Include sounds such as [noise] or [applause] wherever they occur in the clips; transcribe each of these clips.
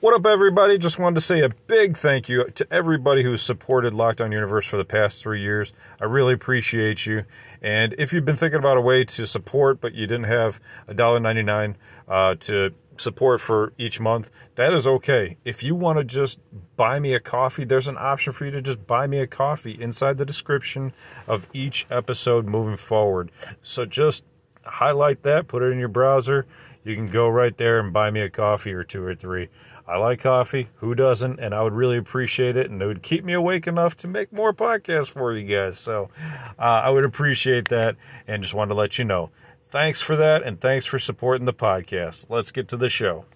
What up, everybody? Just wanted to say a big thank you to everybody who's supported Lockdown Universe for the past three years. I really appreciate you. And if you've been thinking about a way to support, but you didn't have $1.99 uh, to support for each month, that is okay. If you want to just buy me a coffee, there's an option for you to just buy me a coffee inside the description of each episode moving forward. So just highlight that, put it in your browser. You can go right there and buy me a coffee or two or three. I like coffee. Who doesn't? And I would really appreciate it. And it would keep me awake enough to make more podcasts for you guys. So uh, I would appreciate that. And just wanted to let you know. Thanks for that. And thanks for supporting the podcast. Let's get to the show.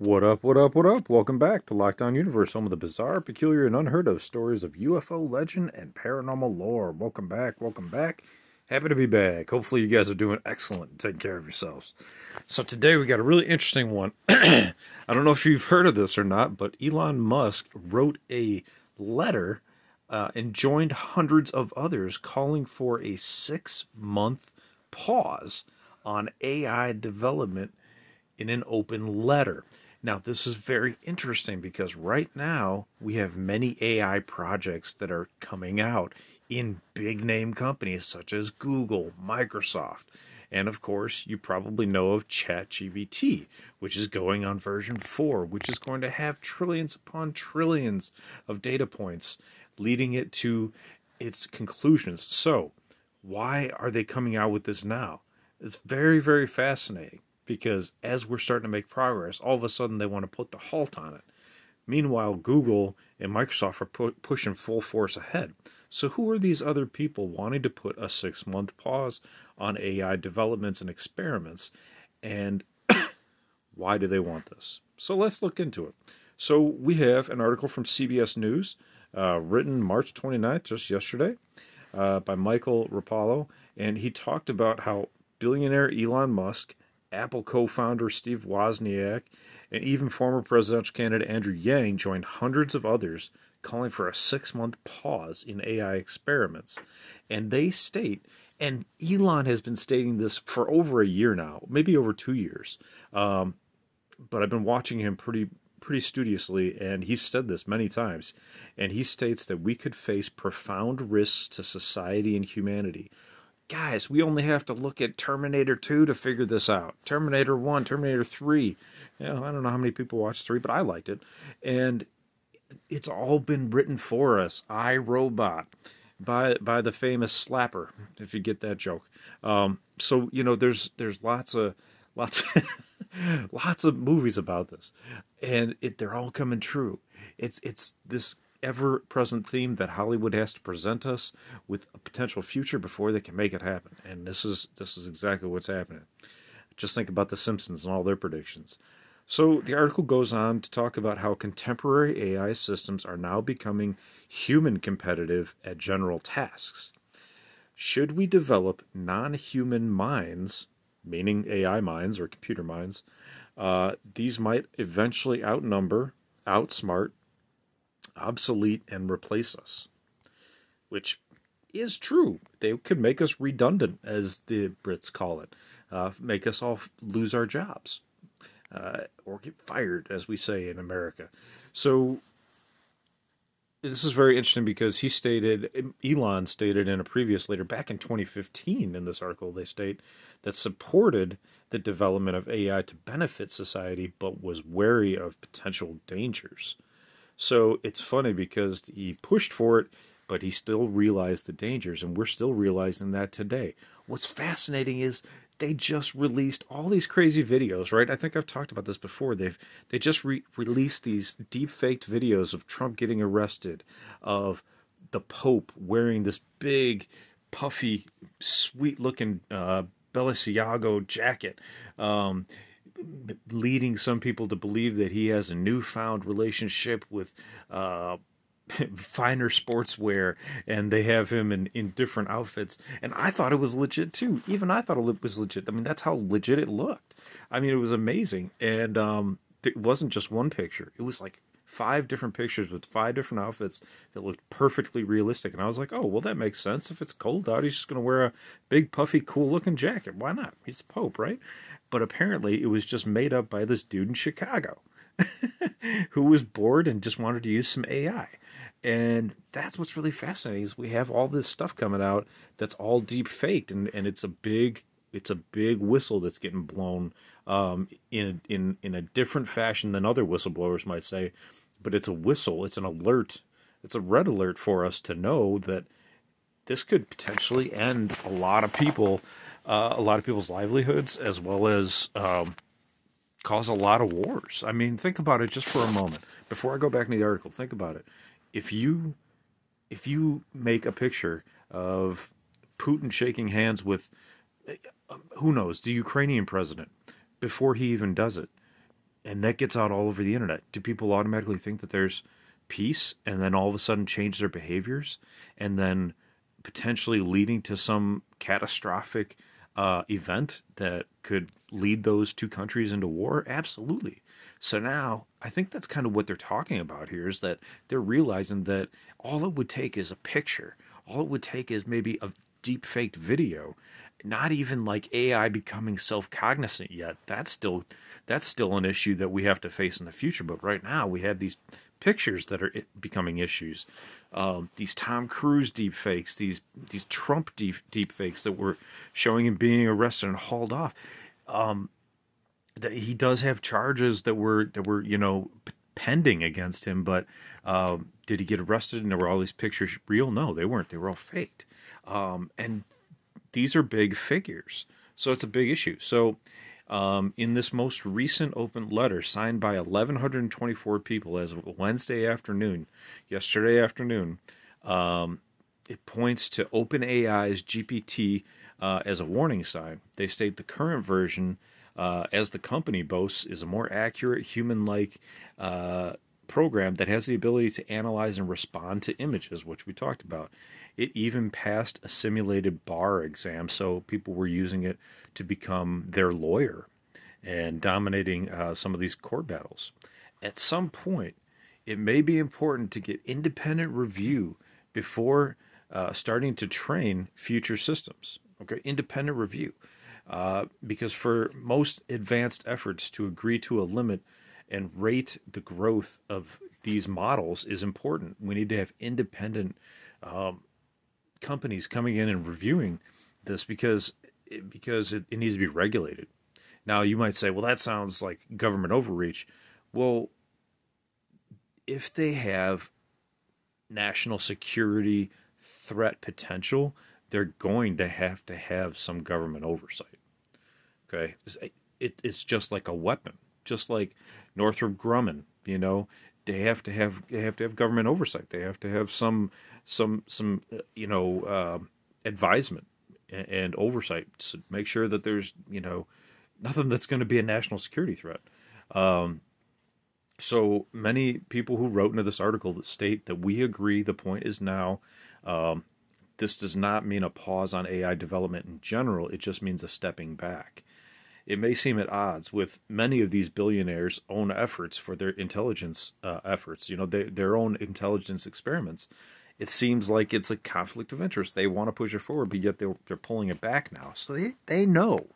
What up, what up, what up? Welcome back to Lockdown Universe, home of the bizarre, peculiar, and unheard of stories of UFO legend and paranormal lore. Welcome back, welcome back. Happy to be back. Hopefully, you guys are doing excellent and taking care of yourselves. So, today we got a really interesting one. [clears throat] I don't know if you've heard of this or not, but Elon Musk wrote a letter uh, and joined hundreds of others calling for a six month pause on AI development in an open letter. Now, this is very interesting because right now we have many AI projects that are coming out in big name companies such as Google, Microsoft, and of course, you probably know of ChatGPT, which is going on version 4, which is going to have trillions upon trillions of data points, leading it to its conclusions. So, why are they coming out with this now? It's very, very fascinating because as we're starting to make progress, all of a sudden they want to put the halt on it. Meanwhile, Google and Microsoft are pu- pushing full force ahead. So, who are these other people wanting to put a six month pause on AI developments and experiments? And [coughs] why do they want this? So, let's look into it. So, we have an article from CBS News uh, written March 29th, just yesterday, uh, by Michael Roppolo. And he talked about how billionaire Elon Musk Apple co founder Steve Wozniak, and even former presidential candidate Andrew Yang joined hundreds of others calling for a six month pause in AI experiments. And they state, and Elon has been stating this for over a year now, maybe over two years. Um, but I've been watching him pretty pretty studiously, and he's said this many times. And he states that we could face profound risks to society and humanity guys, we only have to look at Terminator 2 to figure this out. Terminator 1, Terminator 3. You know, I don't know how many people watched 3, but I liked it. And it's all been written for us. I Robot by by the famous Slapper, if you get that joke. Um, so you know, there's there's lots of lots [laughs] lots of movies about this, and it, they're all coming true. It's it's this ever present theme that Hollywood has to present us with a potential future before they can make it happen. And this is this is exactly what's happening. Just think about the Simpsons and all their predictions. So the article goes on to talk about how contemporary AI systems are now becoming human competitive at general tasks. Should we develop non human minds, meaning AI minds or computer minds, uh, these might eventually outnumber, outsmart, obsolete and replace us, which is true. They could make us redundant, as the Brits call it, uh, make us all lose our jobs uh, or get fired, as we say in America. So this is very interesting because he stated, Elon stated in a previous letter back in 2015 in this article, they state that supported the development of AI to benefit society, but was wary of potential dangers. So it's funny because he pushed for it, but he still realized the dangers, and we're still realizing that today. What's fascinating is they just released all these crazy videos, right? I think I've talked about this before. They've they just re- released these deep faked videos of Trump getting arrested, of the Pope wearing this big, puffy, sweet looking uh, jacket. Um, leading some people to believe that he has a newfound relationship with uh, [laughs] finer sportswear and they have him in, in different outfits. And I thought it was legit too. Even I thought it was legit. I mean, that's how legit it looked. I mean, it was amazing. And um, it wasn't just one picture, it was like five different pictures with five different outfits that looked perfectly realistic. And I was like, oh, well, that makes sense. If it's cold out, he's just going to wear a big, puffy, cool looking jacket. Why not? He's Pope, right? But apparently, it was just made up by this dude in Chicago [laughs] who was bored and just wanted to use some AI. And that's what's really fascinating is we have all this stuff coming out that's all deep faked and, and it's a big it's a big whistle that's getting blown um, in in in a different fashion than other whistleblowers might say, but it's a whistle. It's an alert. It's a red alert for us to know that this could potentially end a lot of people, uh, a lot of people's livelihoods, as well as um, cause a lot of wars. I mean, think about it just for a moment. Before I go back to the article, think about it. If you if you make a picture of Putin shaking hands with who knows the Ukrainian president before he even does it, and that gets out all over the internet, do people automatically think that there's peace and then all of a sudden change their behaviors and then potentially leading to some catastrophic uh, event that could lead those two countries into war? Absolutely. So now I think that's kind of what they're talking about here is that they're realizing that all it would take is a picture. All it would take is maybe a deep faked video not even like AI becoming self-cognizant yet. That's still that's still an issue that we have to face in the future. But right now, we have these pictures that are becoming issues. Um, these Tom Cruise deep fakes, these these Trump deep deep fakes that were showing him being arrested and hauled off. Um, that he does have charges that were that were you know pending against him, but um, did he get arrested? And there were all these pictures real? No, they weren't. They were all faked. Um, and these are big figures. So it's a big issue. So um, in this most recent open letter signed by 1,124 people as of Wednesday afternoon, yesterday afternoon, um, it points to OpenAI's GPT uh, as a warning sign. They state the current version, uh, as the company boasts, is a more accurate, human like uh, program that has the ability to analyze and respond to images, which we talked about. It even passed a simulated bar exam, so people were using it to become their lawyer and dominating uh, some of these court battles. At some point, it may be important to get independent review before uh, starting to train future systems. Okay, independent review. Uh, because for most advanced efforts to agree to a limit and rate the growth of these models is important. We need to have independent um, companies coming in and reviewing this because it, because it, it needs to be regulated. Now you might say, well, that sounds like government overreach. Well, if they have national security threat potential, they're going to have to have some government oversight. Okay, it, it's just like a weapon, just like Northrop Grumman. You know, they have to have they have to have government oversight. They have to have some some some you know uh, advisement and, and oversight to make sure that there's you know nothing that's going to be a national security threat. Um, so many people who wrote into this article that state that we agree the point is now. Um, this does not mean a pause on AI development in general. It just means a stepping back. It may seem at odds with many of these billionaires' own efforts for their intelligence uh, efforts. You know, they, their own intelligence experiments it seems like it's a conflict of interest. They want to push it forward, but yet they're, they're pulling it back now. So they, they know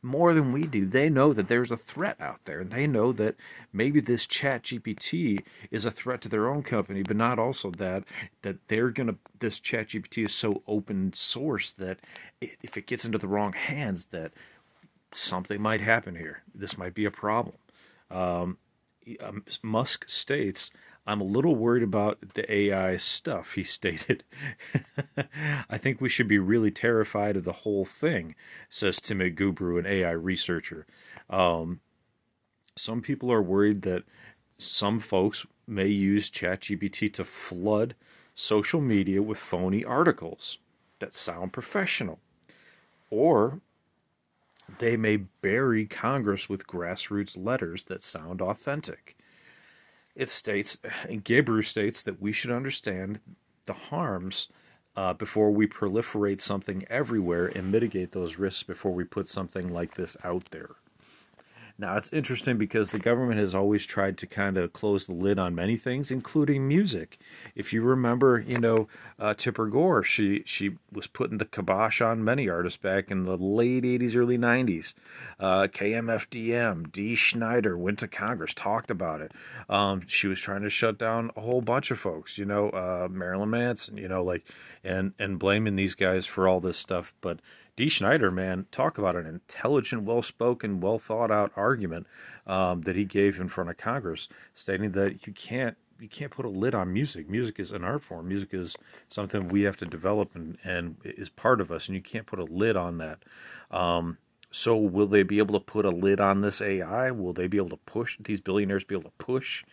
more than we do. They know that there's a threat out there, and they know that maybe this Chat GPT is a threat to their own company, but not also that that they're gonna. This Chat GPT is so open source that if it gets into the wrong hands, that something might happen here. This might be a problem. Um, um Musk states, I'm a little worried about the AI stuff, he [laughs] stated. I think we should be really terrified of the whole thing, says Timnit Gebru, an AI researcher. Um, some people are worried that some folks may use ChatGPT to flood social media with phony articles that sound professional. Or they may bury Congress with grassroots letters that sound authentic it states, and Gebru states that we should understand the harms uh, before we proliferate something everywhere and mitigate those risks before we put something like this out there. Now it's interesting because the government has always tried to kind of close the lid on many things, including music. If you remember, you know, uh, Tipper Gore, she she was putting the kibosh on many artists back in the late '80s, early '90s. Uh, KMFDM, Dee Snider went to Congress, talked about it. Um, she was trying to shut down a whole bunch of folks, you know, uh, Marilyn Manson, you know, like, and and blaming these guys for all this stuff, but Dee Snider, man, talk about an intelligent, well spoken, well thought out argument um, that he gave in front of Congress, stating that you can't you can't put a lid on music. Music is an art form. Music is something we have to develop and, and is part of us, and you can't put a lid on that. Um, so, will they be able to put a lid on this AI? Will they be able to push these billionaires be able to push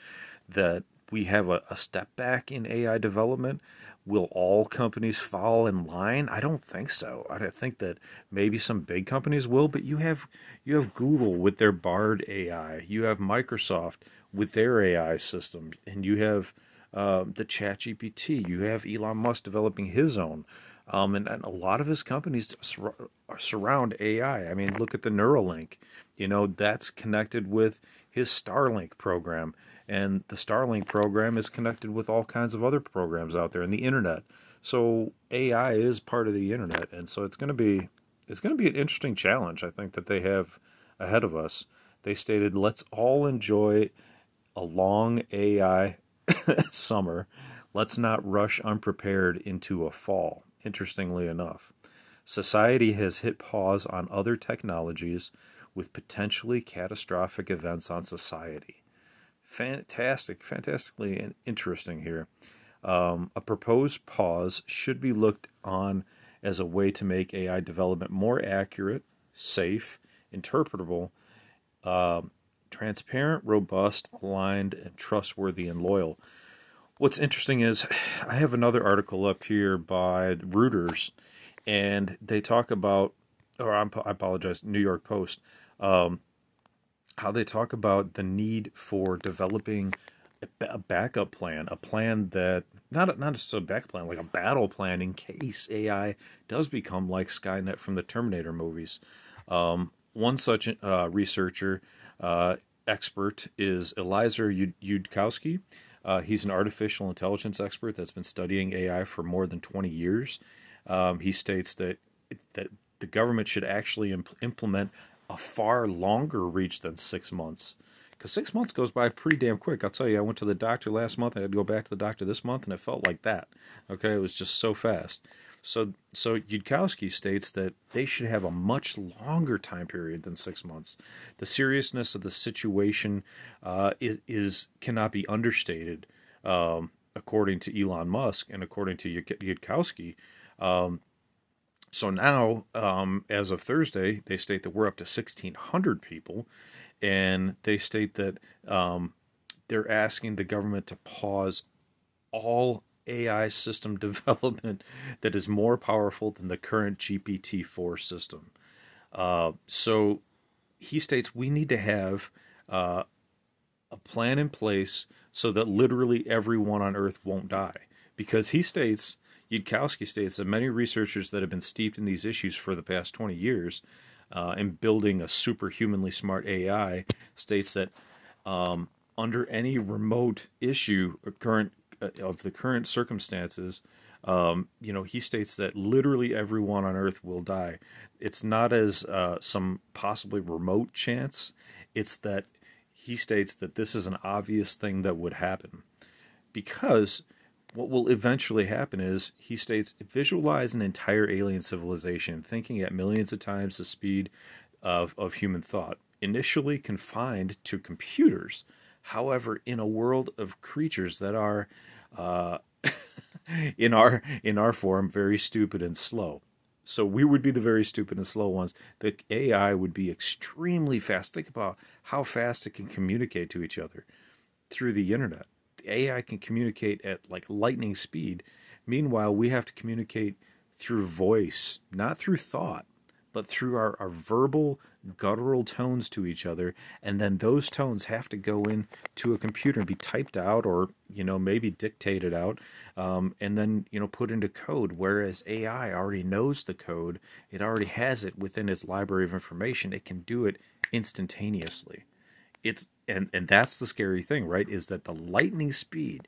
that we have a, a step back in AI development? Will all companies fall in line? I don't think so. I think that maybe some big companies will, but you have you have Google with their Bard AI, you have Microsoft with their AI system, and you have uh, the ChatGPT. You have Elon Musk developing his own, um, and, and, a lot of his companies sur- surround AI. I mean, look at the Neuralink. You know that's connected with his Starlink program and the Starlink program is connected with all kinds of other programs out there in the internet. So AI is part of the internet, and so it's going to be it's going to be an interesting challenge. I think that they have ahead of us. They stated, "Let's all enjoy a long AI [coughs] summer. Let's not rush unprepared into a fall." Interestingly enough, society has hit pause on other technologies with potentially catastrophic events on society fantastic, fantastically interesting here. Um, a proposed pause should be looked on as a way to make AI development more accurate, safe, interpretable, uh, transparent, robust, aligned, and trustworthy and loyal. What's interesting is I have another article up here by Reuters, and they talk about, or I apologize, New York Post. Um, how they talk about the need for developing a backup plan, a plan that not a, not just a back plan, like a battle plan in case AI does become like Skynet from the Terminator movies. Um, one such uh, researcher uh, expert is Eliezer Yudkowsky. Uh, he's an artificial intelligence expert that's been studying AI for more than 20 years. Um, he states that that the government should actually imp- implement a far longer reach than six months. Because six months goes by pretty damn quick. I'll tell you, I went to the doctor last month. I had to go back to the doctor this month, and it felt like that. Okay, it was just so fast. So, so Yudkowsky states that they should have a much longer time period than six months. The seriousness of the situation uh, is, is cannot be understated, um, according to Elon Musk and according to Yudkowsky. Um, so now, um, as of Thursday, they state that we're up to 1,600 people, and they state that um, they're asking the government to pause all AI system [laughs] development that is more powerful than the current GPT 4 system. Uh, so he states we need to have uh, a plan in place so that literally everyone on Earth won't die. Because he states Yudkowsky states that many researchers that have been steeped in these issues for the past 20 years uh, in building a superhumanly smart AI states that um, under any remote issue or current uh, of the current circumstances, um, you know, he states that literally everyone on Earth will die. It's not as uh, some possibly remote chance. It's that he states that this is an obvious thing that would happen because what will eventually happen is, he states, visualize an entire alien civilization thinking at millions of times the speed of, of human thought, initially confined to computers. However, in a world of creatures that are, uh, [laughs] in our in our form, very stupid and slow. So we would be the very stupid and slow ones. The AI would be extremely fast. Think about how fast it can communicate to each other through the internet. AI can communicate at like lightning speed. Meanwhile, we have to communicate through voice, not through thought. but through our, our verbal guttural tones to each other and then those tones have to go in to a computer and be typed out or you know maybe dictated out um, and then you know put into code whereas ai already knows the code it already has it within its library of information it can do it instantaneously it's and and that's the scary thing right is that the lightning speed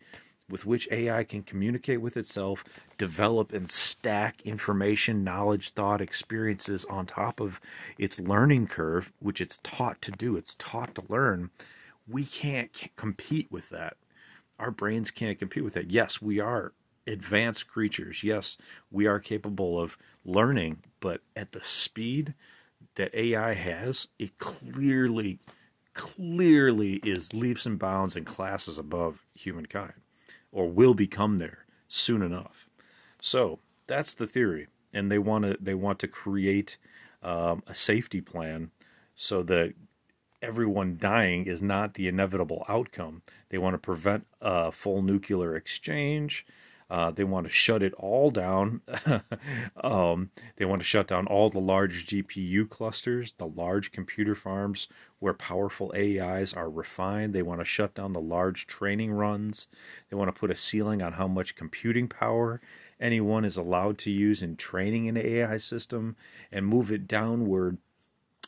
with which AI can communicate with itself, develop and stack information, knowledge, thought, experiences on top of its learning curve, which it's taught to do, it's taught to learn. We can't compete with that. Our brains can't compete with that. Yes, we are advanced creatures. Yes, we are capable of learning, but at the speed that AI has, it clearly, clearly is leaps and bounds and classes above humankind or will become there soon enough. So that's the theory, and they want to they want to create um, a safety plan so that everyone dying is not the inevitable outcome. They want to prevent a full nuclear exchange. Uh, they want to shut it all down. [laughs] um, they want to shut down all the large GPU clusters, the large computer farms where powerful AIs are refined. They want to shut down the large training runs. They want to put a ceiling on how much computing power anyone is allowed to use in training an AI system and move it downward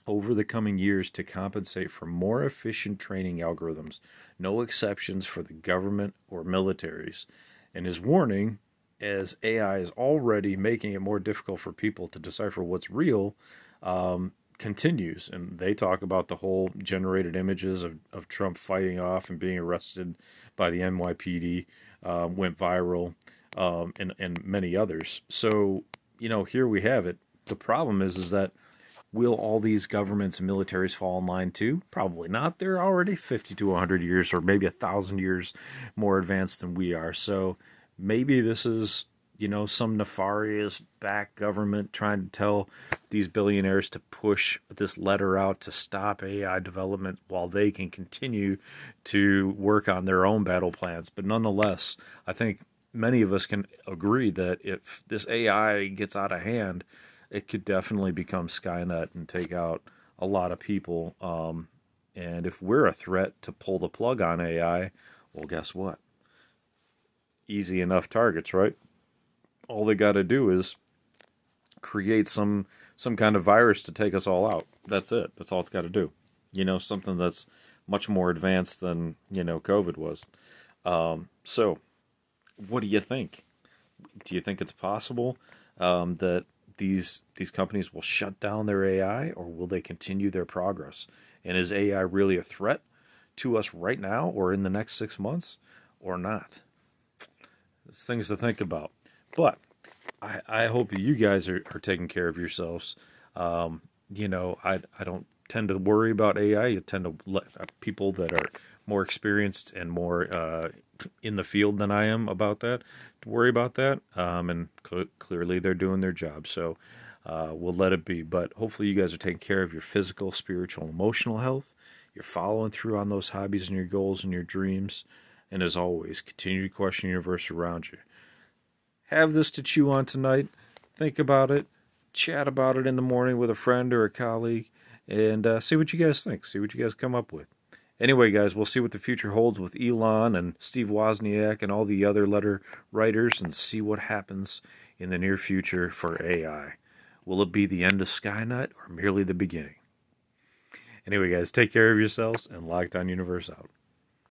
over the coming years to compensate for more efficient training algorithms, no exceptions for the government or militaries and his warning, as AI is already making it more difficult for people to decipher what's real, um, continues. And they talk about the whole generated images of, of Trump fighting off and being arrested by the NYPD um, went viral, um, and, and many others. So, you know, here we have it. The problem is, is that will all these governments and militaries fall in line too? Probably not. They're already 50 to 100 years or maybe a thousand years more advanced than we are. So maybe this is, you know, some nefarious back government trying to tell these billionaires to push this letter out to stop AI development while they can continue to work on their own battle plans. But nonetheless, I think many of us can agree that if this AI gets out of hand, it could definitely become Skynet and take out a lot of people. Um, and if we're a threat to pull the plug on AI, well, guess what? Easy enough targets, right? All they got to do is create some some kind of virus to take us all out. That's it. That's all it's got to do. You know, something that's much more advanced than you know COVID was. Um, so, what do you think? Do you think it's possible um, that these these companies will shut down their AI or will they continue their progress? And is AI really a threat to us right now or in the next six months or not? It's things to think about. But I, I hope you guys are, are taking care of yourselves. Um, you know, I I don't tend to worry about AI. You tend to let uh, people that are more experienced and more uh, in the field than I am about that to worry about that. Um, and cl- clearly they're doing their job. So uh, we'll let it be. But hopefully you guys are taking care of your physical, spiritual, emotional health. You're following through on those hobbies and your goals and your dreams. And as always, continue to question the universe around you. Have this to chew on tonight. Think about it. Chat about it in the morning with a friend or a colleague. And uh, see what you guys think. See what you guys come up with. Anyway, guys, we'll see what the future holds with Elon and Steve Wozniak and all the other letter writers and see what happens in the near future for AI. Will it be the end of Skynet or merely the beginning? Anyway, guys, take care of yourselves and Lockdown Universe out.